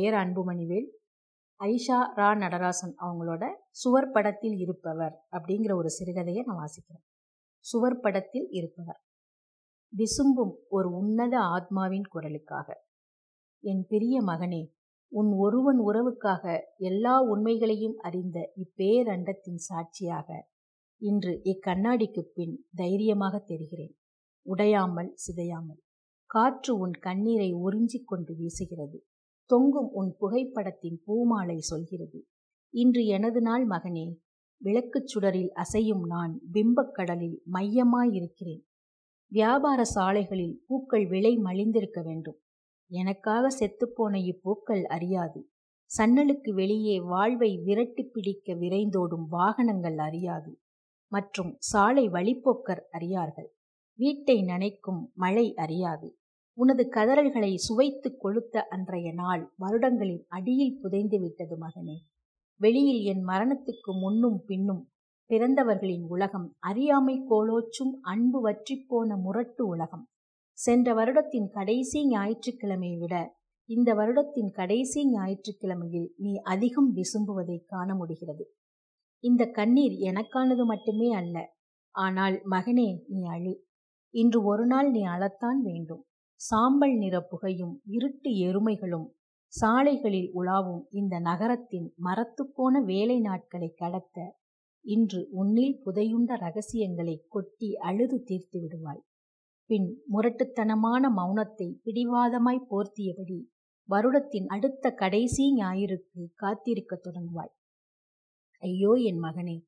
பெயர் அன்புமணிவேல். ஐஷா ரா நடராசன் அவங்களோட சுவர் படத்தில் இருப்பவர் அப்படிங்கிற ஒரு சிறுகதையை நான் வாசிக்கிறேன். சுவர் படத்தில் இருப்பவர். விசும்பும் ஒரு உன்னத ஆத்மாவின் குரலுக்காக. என் பெரிய மகனே உன் ஒருவன் உறவுக்காக எல்லா உண்மைகளையும் அறிந்த இப்பேரண்டத்தின் சாட்சியாக இன்று இக்கண்ணாடிக்கு பின் தைரியமாக தெரிகிறேன். உடையாமல் சிதையாமல். காற்று உன் கண்ணீரை உறிஞ்சிக் கொண்டு வீசுகிறது. தொங்கும் உன் புகைப்படத்தின் பூமாலை சொல்கிறது. இன்று எனது நாள் மகனே விளக்குச் சுடரில் அசையும் நான் பிம்பக் கடலில் மையமாயிருக்கிறேன். வியாபார சாலைகளில் பூக்கள் விலை மலிந்திருக்க வேண்டும். எனக்காக செத்துப்போன இப்பூக்கள் அறியாது. சன்னலுக்கு வெளியே வாழ்வை விரட்டி பிடிக்க விரைந்தோடும் வாகனங்கள் அறியாது. மற்றும் சாலை வழிப்போக்கர் அறியார்கள். வீட்டை நனைக்கும் மழை அறியாது. உனது கதறல்களை சுவைத்து கொளுத்த அன்றைய நாள் வருடங்களின் அடியில் புதைந்து விட்டது மகனே. வெளியில் என் மரணத்துக்கு முன்னும் பின்னும் பிறந்தவர்களின் உலகம் அறியாமை கோலோச்சும் அன்பு வற்றிப்போன முரட்டு உலகம். சென்ற வருடத்தின் கடைசி ஞாயிற்றுக்கிழமையை விட இந்த வருடத்தின் கடைசி ஞாயிற்றுக்கிழமையில் நீ அதிகம் விசும்புவதை காண முடிகிறது. இந்த கண்ணீர் எனக்கானது மட்டுமே அல்ல ஆனால் மகனே நீ அழு. இன்று ஒரு நாள் நீ அழத்தான் வேண்டும். சாம்பல் நிற புகையும் இருட்டு எருமைகளும் சாலைகளில் உலாவும் இந்த நகரத்தின் மரத்துப்போன வேலை நாட்களை கடத்த இன்று உன்னில் புதையுண்ட ரகசியங்களை கொட்டி அழுது தீர்த்து விடுவாய். பின் முரட்டுத்தனமான மௌனத்தை பிடிவாதமாய் போர்த்தியபடி வருடத்தின் அடுத்த கடைசி ஞாயிறுக்கு காத்திருக்கத் தொடங்குவாய். ஐயோ என் மகனே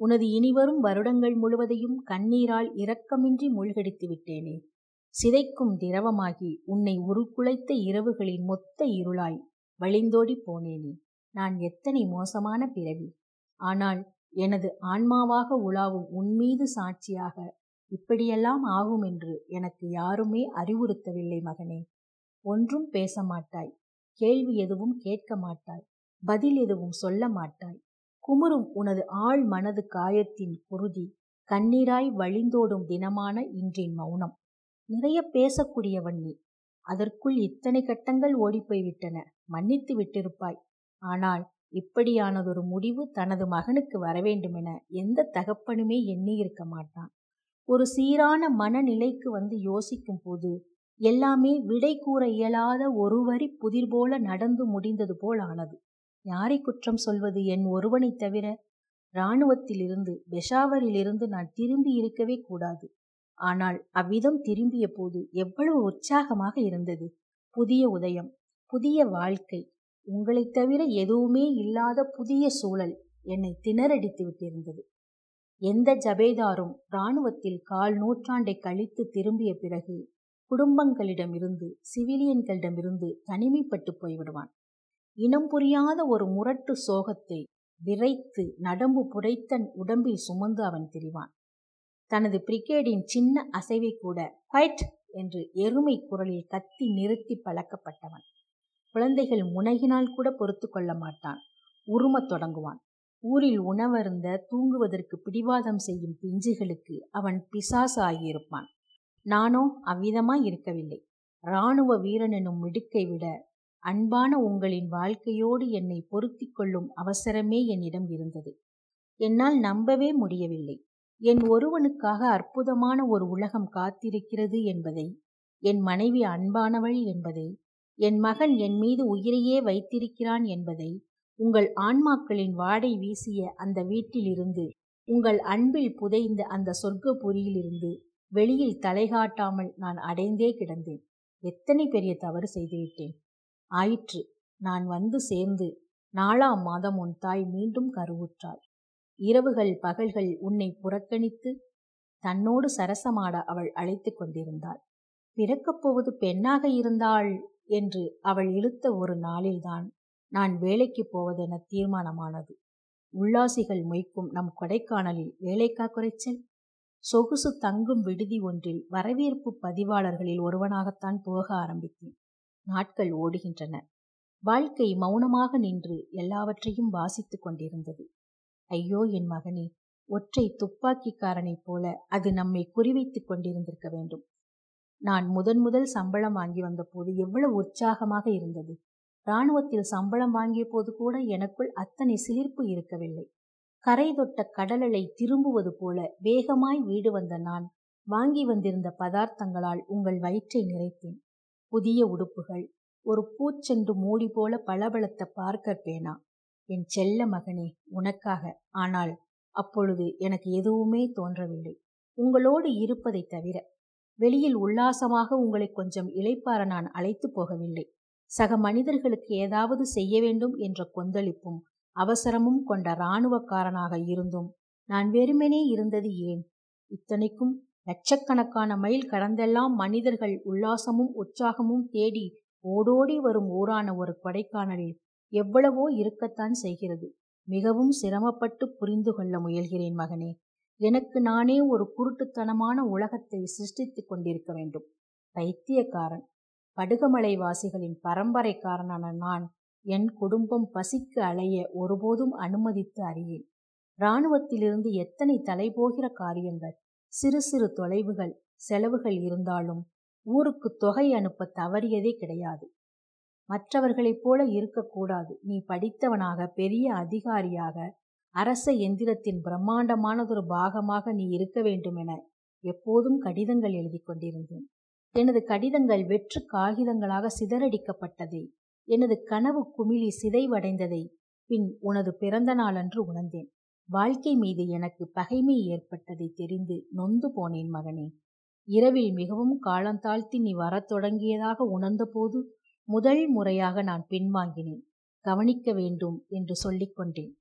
உனது இனிவரும் வருடங்கள் முழுவதையும் கண்ணீரால் இரக்கமின்றி மூழ்கடித்து விட்டேனே. சிதைக்கும் திரவமாகி உன்னை உருக்குலைத்த இரவுகளின் மொத்த இருளாய் வழிந்தோடி போனேனே. நான் எத்தனை மோசமான பிறவி. ஆனால் எனது ஆன்மாவாக உலாவும் உன்மீது சாட்சியாக இப்படியெல்லாம் ஆகும் என்று எனக்கு யாருமே அறிவுறுத்தவில்லை மகனே. ஒன்றும் பேச மாட்டாய் கேள்வி எதுவும் கேட்க மாட்டாய் பதில் எதுவும் சொல்ல மாட்டாய் குமுறும் உனது ஆழ் மனது காயத்தின் குருதி கண்ணீராய் வழிந்தோடும் தினமான இன்றின் மௌனம். நிறைய பேசக்கூடியவன் நீ அதற்குள் இத்தனை கட்டங்கள் ஓடிப்போய் விட்டன மன்னித்து விட்டிருப்பாய். ஆனால் இப்படியானதொரு முடிவு தனது மகனுக்கு வரவேண்டுமென எந்த தகப்பனுமே எண்ணியிருக்க மாட்டான். ஒரு சீரான மனநிலைக்கு வந்து யோசிக்கும் போது எல்லாமே விடை கூற இயலாத ஒரு வரி புதிர் போல நடந்து முடிந்தது போல் ஆனது. யாரை குற்றம் சொல்வது என் ஒருவனைத் தவிர? இராணுவத்திலிருந்து பெஷாவரிலிருந்து நான் திரும்பி இருக்கவே கூடாது. ஆனால் அவ்விதம் திரும்பிய போது எவ்வளவு உற்சாகமாக இருந்தது. புதிய உதயம் புதிய வாழ்க்கை உங்களைத் தவிர எதுவுமே இல்லாத புதிய சூழல் என்னை திணறடித்து விட்டிருந்தது. எந்த ஜபேதாரும் இராணுவத்தில் கால் நூற்றாண்டை கழித்து திரும்பிய பிறகு குடும்பங்களிடமிருந்து சிவிலியன்களிடமிருந்து தனிமைப்பட்டு போய்விடுவான். இனம் புரியாத ஒரு முரட்டு சோகத்தை விரைத்து நடம்பு புரைத்தன் உடம்பில் சுமந்து அவன் திரிவான். தனது பிரிகேடின் சின்ன அசைவை கூட ஃபைட் என்று எருமை குரலில் கத்தி நிறுத்தி பழக்கப்பட்டவன். குழந்தைகள் முனகினால் கூட பொறுத்து கொள்ள மாட்டான். உருமத் தொடங்குவான். ஊரில் உணவருந்த தூங்குவதற்கு பிடிவாதம் செய்யும் பிஞ்சுகளுக்கு அவன் பிசாசு ஆகியிருப்பான் நானோ அவ்விதமாய் இருக்கவில்லை. இராணுவ வீரன் எனும் மிடுக்கை விட அன்பான உங்களின் வாழ்க்கையோடு என்னை பொருத்தி கொள்ளும் அவசரமே என்னிடம் இருந்தது. என்னால் நம்பவே முடியவில்லை. என் ஒருவனுக்காக அற்புதமான ஒரு உலகம் காத்திருக்கிறது என்பதை என் மனைவி அன்பானவள் என்பதை என் மகன் என் மீது உயிரையே வைத்திருக்கிறான் என்பதை உங்கள் ஆன்மாக்களின் வாடை வீசிய அந்த வீட்டிலிருந்து உங்கள் அன்பில் புதைந்த அந்த சொர்க்கபுரியிலிருந்து வெளியில் தலைகாட்டாமல் நான் அடைந்தே கிடந்தேன். எத்தனை பெரிய தவறு செய்துவிட்டேன். ஆயிற்று நான் வந்து சேர்ந்து நாலாம் மாதம் உன் தாய் மீண்டும் கருவுற்றாள். இரவுகள் பகல்கள் உன்னை புறக்கணித்து தன்னோடு சரசமாட அவள் அழைத்து கொண்டிருந்தாள். பிறக்கப் போவது பெண்ணாக இருந்தாள் என்று அவள் இழுத்த ஒரு நாளில்தான் நான் வேலைக்கு போவதென தீர்மானமானது. உல்லாசிகள் மொய்க்கும் நம் கொடைக்கானலில் வேலைக்கா குறைச்சல்? சொகுசு தங்கும் விடுதி ஒன்றில் வரவேற்பு பதிவாளர்களில் ஒருவனாகத்தான் போக ஆரம்பித்தேன். நாட்கள் ஓடுகின்றன. வாழ்க்கை மௌனமாக நின்று எல்லாவற்றையும் வாசித்துக் கொண்டிருந்தது. ஐயோ என் மகனே ஒற்றை துப்பாக்கிக்காரனைப் போல அது நம்மை குறிவைத்துக் கொண்டிருந்திருக்க வேண்டும். நான் முதன் முதல் சம்பளம் வாங்கி வந்தபோது எவ்வளவு உற்சாகமாக இருந்தது. இராணுவத்தில் சம்பளம் வாங்கிய போது கூட எனக்குள் அத்தனை சிலிர்ப்பு இருக்கவில்லை. கரை தொட்ட கடலலை திரும்புவது போல வேகமாய் வீடு வந்த நான் வாங்கி வந்திருந்த பதார்த்தங்களால் உங்கள் வயிற்றை நிறைத்தேன். புதிய உடுப்புகள் ஒரு பூச்செண்டு மூடி போல பளபளத்த பார்க்கர் பேனா என் செல்ல மகனே உனக்காக. ஆனால் அப்பொழுது எனக்கு எதுவுமே தோன்றவில்லை. உங்களோடு இருப்பதை தவிர வெளியில் உல்லாசமாக உங்களை கொஞ்சம் இளைப்பார நான் அழைத்து போகவில்லை. சக மனிதர்களுக்கு ஏதாவது செய்ய வேண்டும் என்ற கொந்தளிப்பும் அவசரமும் கொண்ட இராணுவக்காரனாக இருந்தும் நான் வெறுமனே இருந்தது ஏன்? இத்தனைக்கும் லட்சக்கணக்கான மைல் கடந்தெல்லாம் மனிதர்கள் உல்லாசமும் உற்சாகமும் தேடி ஓடோடி வரும் ஊரான ஒரு கொடைக்கானலில் எவ்வளவோ இருக்கத்தான் செய்கிறது. மிகவும் சிரமப்பட்டு புரிந்து கொள்ள முயல்கிறேன் மகனே. எனக்கு நானே ஒரு குருட்டுத்தனமான உலகத்தை சிருஷ்டித்துக் கொண்டிருக்க வேண்டும். பைத்தியக்காரன். படுகமலை வாசிகளின் பரம்பரைக்காரனான நான் என் குடும்பம் பசிக்கு அலைய ஒருபோதும் அனுமதித்து அறியேன். இராணுவத்திலிருந்து எத்தனை தலைபோகிற காரியங்கள் சிறு சிறு தொலைவுகள் செலவுகள் இருந்தாலும் ஊருக்கு தொகை அனுப்ப தவறியதே கிடையாது. மற்றவர்களைப் போல இருக்கக்கூடாது. நீ படித்தவனாக பெரிய அதிகாரியாக அரச எந்திரத்தின் பிரம்மாண்டமானதொரு பாகமாக நீ இருக்க வேண்டுமென எப்போதும் கடிதங்கள் எழுதி கொண்டிருந்தேன். எனது கடிதங்கள் வெற்று காகிதங்களாக சிதறடிக்கப்பட்டதை எனது கனவு குமிழி சிதைவடைந்ததை பின் உனது பிறந்த நாளன்று உணர்ந்தேன். வாழ்க்கை மீது எனக்கு பகைமை ஏற்பட்டதை தெரிந்து நொந்து போனேன் மகனே. இரவில் மிகவும் காலந்தாழ்த்தி நீ வரத் தொடங்கியதாக உணர்ந்தபோது முதல் முறையாக நான் பின்வாங்கினேன். கவனிக்க வேண்டும் என்று சொல்லிக்கொண்டேன்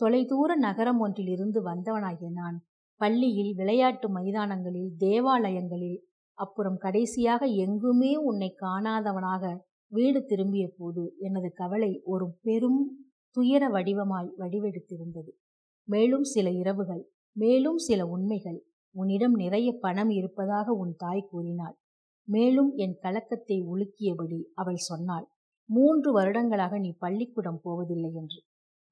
தொலைதூர நகரம் ஒன்றிலிருந்து வந்தவனாகிய நான் பள்ளியில் விளையாட்டு மைதானங்களில் தேவாலயங்களில் அப்புறம் கடைசியாக எங்குமே உன்னை காணாதவனாக வீடு திரும்பிய போது எனது கவலை ஒரு பெரும் துயர வடிவமாய் வடிவெடுத்திருந்தது. மேலும் சில இரவுகள் மேலும் சில உண்மைகள் உன்னிடம் நிறைய பணம் இருப்பதாக உன் தாய் கூறினாள். மேலும் என் கலக்கத்தை உலுக்கியபடி அவள் சொன்னாள் மூன்று வருடங்களாக நீ பள்ளிக்கூடம் போவதில்லை என்று.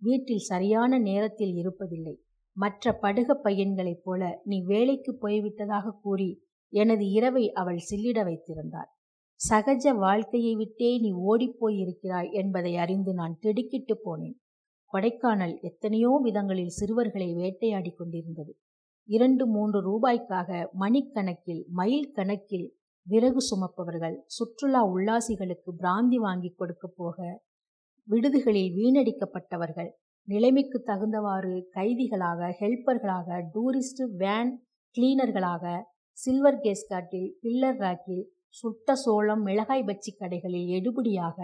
வீட்டில் சரியான நேரத்தில் இருப்பதில்லை. மற்ற படுக பையன்களைப் போல நீ வேலைக்கு போய்விட்டதாக கூறி எனது இரவை அவள் சில்லிட வைத்திருந்தாள். சகஜ வாழ்க்கையை விட்டே நீ ஓடிப்போய் இருக்கிறாய் என்பதை அறிந்து நான் திடுக்கிட்டு போனேன். கொடைக்கானல் எத்தனையோ விதங்களில் சிறுவர்களை வேட்டையாடி கொண்டிருந்தது. இரண்டு மூன்று ரூபாய்க்காக மணிக்கணக்கில் மைல் கணக்கில் விறகு சுமப்பவர்கள் சுற்றுலா உல்லாசிகளுக்கு பிராந்தி வாங்கி கொடுக்க போக விடுதிகளில் வீணடிக்கப்பட்டவர்கள் நிலைமைக்கு தகுந்தவாறு கைதிகளாக ஹெல்ப்பர்களாக டூரிஸ்ட் வேன் கிளீனர்களாக சில்வர் கேஸ்காட்டில் பில்லர் ராக்கில் சுட்ட சோளம் மிளகாய் பச்சி கடைகளில் எடுபடியாக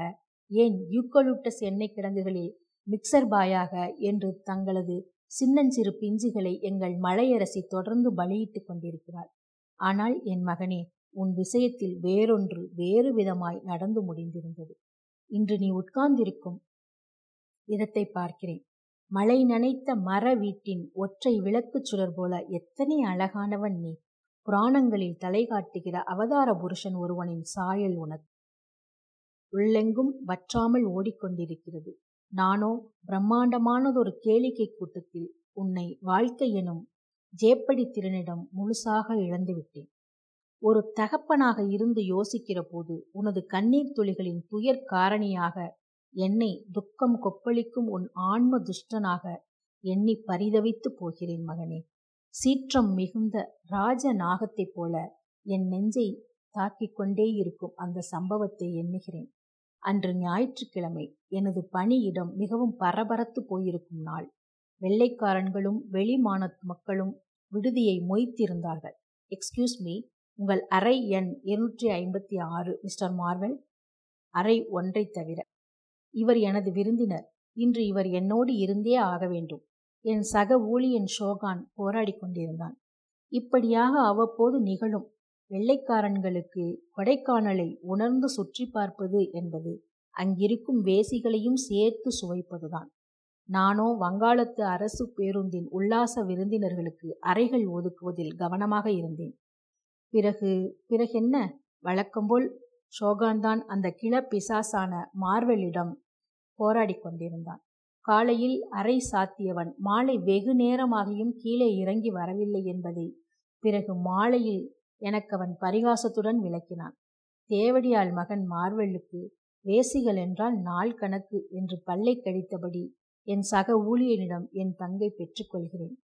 ஏன் யூக்கலூட்டஸ் எண்ணெய் கிடங்குகளில் மிக்சர் பாயாக என்று தங்களது சின்னஞ்சிறு பிஞ்சுகளை எங்கள் மலையரசி தொடர்ந்து பலியிட்டு கொண்டிருக்கிறார். ஆனால் என் மகனே உன் விஷயத்தில் வேறொன்று வேறு விதமாய் நடந்து முடிந்திருந்தது. இன்று நீ உட்கார்ந்திருக்கும் இடத்தை பார்க்கிறேன். மழை நனைத்த மர வீட்டின் ஒற்றை விளக்குச் சுடர் போல எத்தனை அழகானவன் நீ. புராணங்களில் தலை காட்டுகிற அவதார புருஷன் ஒருவனின் சாயல் உனக்கு. உள்ளெங்கும் வற்றாமல் ஓடிக்கொண்டிருக்கிறது. நானோ பிரம்மாண்டமானதொரு கேளிக்கை கூட்டத்தில் உன்னை வாழ்க்கை எனும் ஜேப்படி திறனிடம் முழுசாக இழந்துவிட்டேன். ஒரு தகப்பனாக இருந்து யோசிக்கிற போது உனது கண்ணீர் துளிகளின் துயர் காரணியாக என்னை துக்கம் கொப்பளிக்கும் உன் ஆன்ம துஷ்டனாக எண்ணி பரிதவித்து போகிறேன் மகனே. சீற்றம் மிகுந்த ராஜ நாகத்தைப் போல என் நெஞ்சை தாக்கிக் கொண்டே இருக்கும் அந்த சம்பவத்தை எண்ணுகிறேன். அன்று ஞாயிற்றுக்கிழமை எனது பணியிடம் மிகவும் பரபரத்து போயிருக்கும் நாள். வெள்ளைக்காரன்களும் வெளிமான மக்களும் விடுதியை மொய்த்திருந்தார்கள். எக்ஸ்கியூஸ் மீ உங்கள் அறை எண் இருநூற்றி ஐம்பத்தி ஆறு மிஸ்டர் மார்வெல் அறை ஒன்றை தவிர. இவர் எனது விருந்தினர். இன்று இவர் என்னோடு இருந்தே ஆக வேண்டும். என் சக ஊழியன் ஷோகான் போராடி கொண்டிருந்தான். இப்படியாக அவ்வப்போது நிகழும் வெள்ளைக்காரன்களுக்கு கொடைக்கானலை உணர்ந்து சுற்றி பார்ப்பது என்பது அங்கிருக்கும் வேசிகளையும் சேர்த்து சுவைப்பதுதான். நானோ வங்காளத்து அரசு பேருந்தின் உல்லாச விருந்தினர்களுக்கு அறைகள் ஒதுக்குவதில் கவனமாக இருந்தேன். பிறகு பிறகென்ன? வழக்கம்போல் ஷோகான்தான் அந்த கிள பிசாசான மார்வெலிடம் போராடி கொண்டிருந்தான். காலையில் அறை சாத்தியவன் மாலை வெகு நேரமாகியும் கீழே இறங்கி வரவில்லை என்பதை பிறகு மாலையில் எனக்கு அவன் பரிகாசத்துடன் விளக்கினான். தேவடியாள் மகன் மார்வெல்லுக்கு வேசிகள் என்றால் நாள் கணக்கு என்று பல்லை கடித்தபடி என் சக ஊழியனிடம் என் பங்கை பெற்றுக்கொள்கிறேன்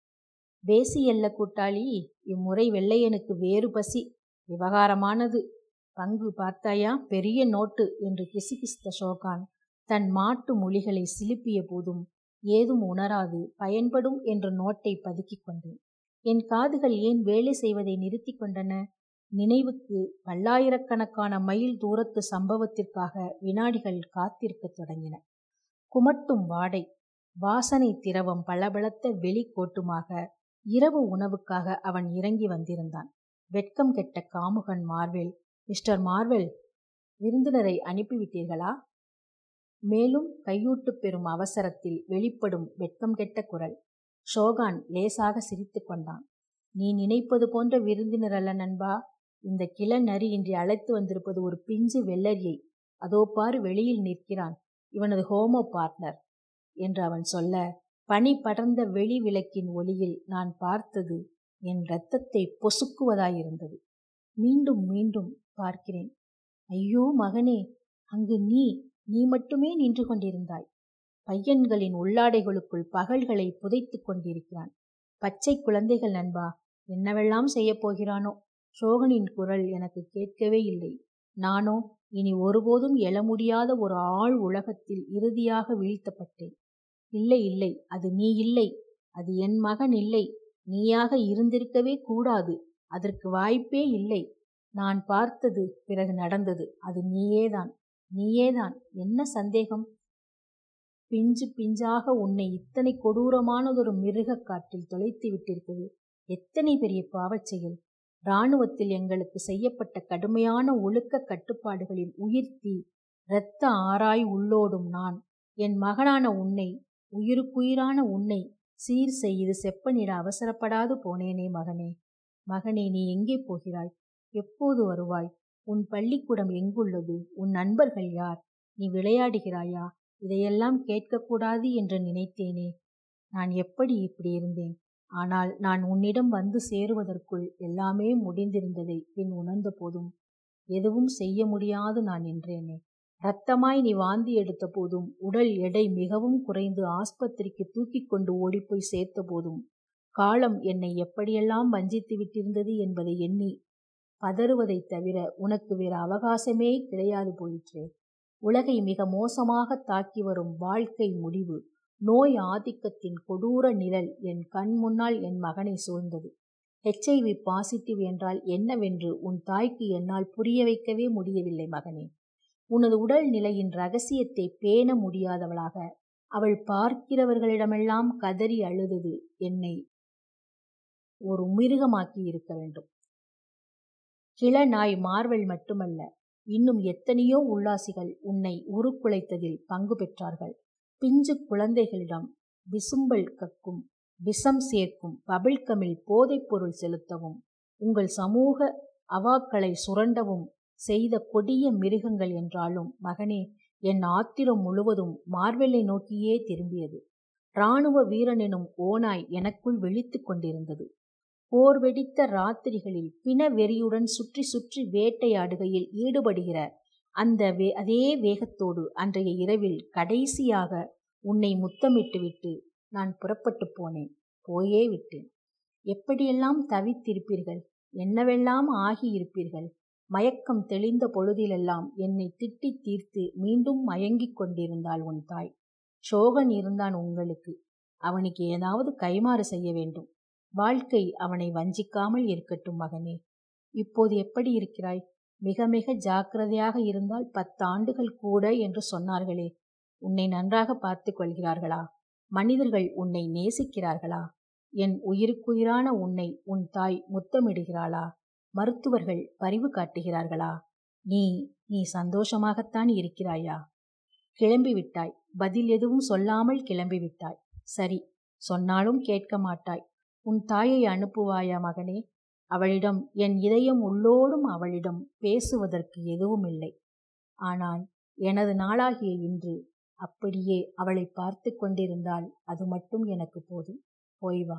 வேசி எல்ல கூட்டாளி இம்முறை வெள்ளையனுக்கு வேறு பசி. விவகாரமானது. பங்கு பார்த்தாயா? பெரிய நோட்டு என்று கிசுகிசுத்த ஷோகான் தன் மாட்டு மொழிகளை சிலுப்பிய போதும் ஏதும் உணராது பயன்படும் என்ற நோட்டை பதுக்கிக் கொண்டேன் என் காதுகள் ஏன் வேலை செய்வதை நிறுத்தி கொண்டன? நினைவுக்கு பல்லாயிரக்கணக்கான மைல் தூரத்து சம்பவத்திற்காக வினாடிகள் காத்திருக்கத் தொடங்கின. குமட்டும் வாடை. வாசனை திரவம் பளபளத்த வெளிக்கோட்டுமாக இரவு உணவுக்காக அவன் இறங்கி வந்திருந்தான். வெட்கம் கெட்ட காமுகன் மார்வெல் மிஸ்டர் மார்வெல் விருந்தினரை அனுப்பிவிட்டீர்களா? மேலும் கையூட்டு பெறும் அவசரத்தில் வெளிப்படும் வெட்கம் கெட்ட குரல். ஷோகான் லேசாக சிரித்து கொண்டான். நீ நினைப்பது போன்ற விருந்தினர் அல்ல நண்பா. இந்த கிளநரி இன்றி அழைத்து வந்திருப்பது ஒரு பிஞ்சு வெள்ளரியை. அதோ பாரு வெளியில் நிற்கிறான். இவனது ஹோமோ பார்ட்னர் என்று அவன் சொல்ல பனி படர்ந்த வெளி விளக்கின் ஒளியில் நான் பார்த்தது என் இரத்தத்தை பொசுக்குவதாயிருந்தது. மீண்டும் மீண்டும் பார்க்கிறேன். ஐயோ மகனே அங்கு நீ நீ மட்டுமே நின்று கொண்டிருந்தாய். பையன்களின் உள்ளாடைகளுக்குள் பகல்களை புதைத்து கொண்டிருக்கிறான். பச்சை குழந்தைகள் நண்பா என்னவெல்லாம் செய்யப் போகிறானோ? சோகனின் குரல் எனக்கு கேட்கவே இல்லை. நானோ இனி ஒருபோதும் எழ முடியாத ஒரு ஆள் உலகத்தில் இறுதியாக வீழ்த்தப்பட்டேன். இல்லை இல்லை அது நீ இல்லை அது என் மகன் இல்லை நீயாக இருந்திருக்கவே கூடாது அதற்கு வாய்ப்பே இல்லை. நான் பார்த்தது பிறகு நடந்தது அது நீயேதான் நீயேதான் என்ன சந்தேகம்? பிஞ்சு பிஞ்சாக உன்னை இத்தனை கொடூரமானதொரு மிருகக் காட்டில் தொலைத்து விட்டிருக்குது எத்தனை பெரிய பாவச் செயல்? இராணுவத்தில் எங்களுக்கு செய்யப்பட்ட கடுமையான ஒழுக்க கட்டுப்பாடுகளின் உயிர்த்தி இரத்த ஆராய் உள்ளோடும் நான் என் மகனான உன்னை உயிருக்குயிரான உன்னை சீர் செய்து செப்பனிட அவசரப்படாது போனேனே மகனே. மகனே நீ எங்கே போகிறாய்? எப்போது வருவாய்? உன் பள்ளிக்கூடம் எங்குள்ளது? உன் நண்பர்கள் யார்? நீ விளையாடுகிறாயா? இதையெல்லாம் கேட்கக்கூடாது என்று நினைத்தேனே. நான் எப்படி இப்படி இருந்தேன்? ஆனால் நான் உன்னிடம் வந்து சேருவதற்குள் எல்லாமே முடிந்திருந்ததை பின் உணர்ந்த போதும் எதுவும் செய்ய முடியாது நான் நின்றேனே இரத்தமாய் நீ வாந்தி எடுத்த போதும் உடல் எடை மிகவும் குறைந்து ஆஸ்பத்திரிக்கு தூக்கி கொண்டு ஓடிப்போய் சேர்த்த போதும் காலம் என்னை எப்படியெல்லாம் வஞ்சித்து விட்டிருந்தது என்பதை எண்ணி பதறுவதைத் தவிர உனக்கு வேறு அவகாசமே கிடையாது போயிற்றே. உலகை மிக மோசமாக தாக்கி வரும் வாழ்க்கை முடிவு நோய் ஆதிக்கத்தின் கொடூர நிழல் என் கண் முன்னால் என் மகனை சூழ்ந்தது. ஹெச்ஐவி பாசிட்டிவ் என்றால் என்னவென்று உன் தாய்க்கு என்னால் புரிய வைக்கவே முடியவில்லை மகனே. உனது உடல் நிலையின் ரகசியத்தை பேண முடியாதவளாக அவள் பார்க்கிறவர்களிடமெல்லாம் கதறி அழுதது என்னை ஒரு மிருகமாக்கி இருக்க வேண்டும். கிள நாய் மார்வல் மட்டுமல்ல இன்னும் எத்தனையோ உல்லாசிகள் உன்னை உருக்குலைத்ததில் பங்கு பெற்றார்கள். பிஞ்சு குழந்தைகளிடம் விசும்பல் கக்கும் விஷம் சேர்க்கும் பபிள்கமில் போதைப்பொருள் செலுத்தவும் உங்கள் சமூக அவாக்களை சுரண்டவும் செய்த கொடிய மிருகங்கள் என்றாலும் மகனே என் ஆத்திரம் முழுவதும் மார்வெல்லை நோக்கியே திரும்பியது. இராணுவ வீரனெனும் ஓனாய் எனக்குள் விழித்து கொண்டிருந்தது. போர் வெடித்த ராத்திரிகளில் பிண வெறியுடன் சுற்றி சுற்றி வேட்டையாடுகையில் ஈடுபடுகிற அந்த வே அதே வேகத்தோடு அன்றைய இரவில் கடைசியாக உன்னை முத்தமிட்டுவிட்டு நான் புறப்பட்டு போனேன். போயே விட்டேன். எப்படியெல்லாம் தவித்திருப்பீர்கள்? என்னவெல்லாம் ஆகியிருப்பீர்கள்? மயக்கம் தெளிந்த பொழுதிலெல்லாம் என்னை திட்டி தீர்த்து மீண்டும் மயங்கிக் கொண்டிருந்தாள் உன் தாய். சோகன் இருந்தான் உங்களுக்கு. அவனுக்கு ஏதாவது கைமாறு செய்ய வேண்டும். வாழ்க்கை அவனை வஞ்சிக்காமல் இருக்கட்டும் மகனே. இப்போது எப்படி இருக்கிறாய்? மிக மிக ஜாக்கிரதையாக இருந்தால் பத்தாண்டுகள் கூட என்று சொன்னார்களே. உன்னை நன்றாக பார்த்து கொள்கிறார்களா? மனிதர்கள் உன்னை நேசிக்கிறார்களா? என் உயிருக்குயிரான உன்னை உன் தாய் முத்தமிடுகிறாளா? மருத்துவர்கள் பரிவு காட்டுகிறார்களா? நீ நீ சந்தோஷமாகத்தான் இருக்கிறாயா? கிளம்பிவிட்டாய். பதில் எதுவும் சொல்லாமல் கிளம்பிவிட்டாய். சரி சொன்னாலும் கேட்க மாட்டாய். உன் தாயை அனுப்புவாயா மகனே? அவளிடம் என் இதயம் உள்ளோடும் அவளிடம் பேசுவதற்கு எதுவும் இல்லை ஆனால் எனது நாளாகிய இன்று அப்படியே அவளை பார்த்து கொண்டிருந்தால் அது மட்டும் எனக்கு போதும். போய் வா.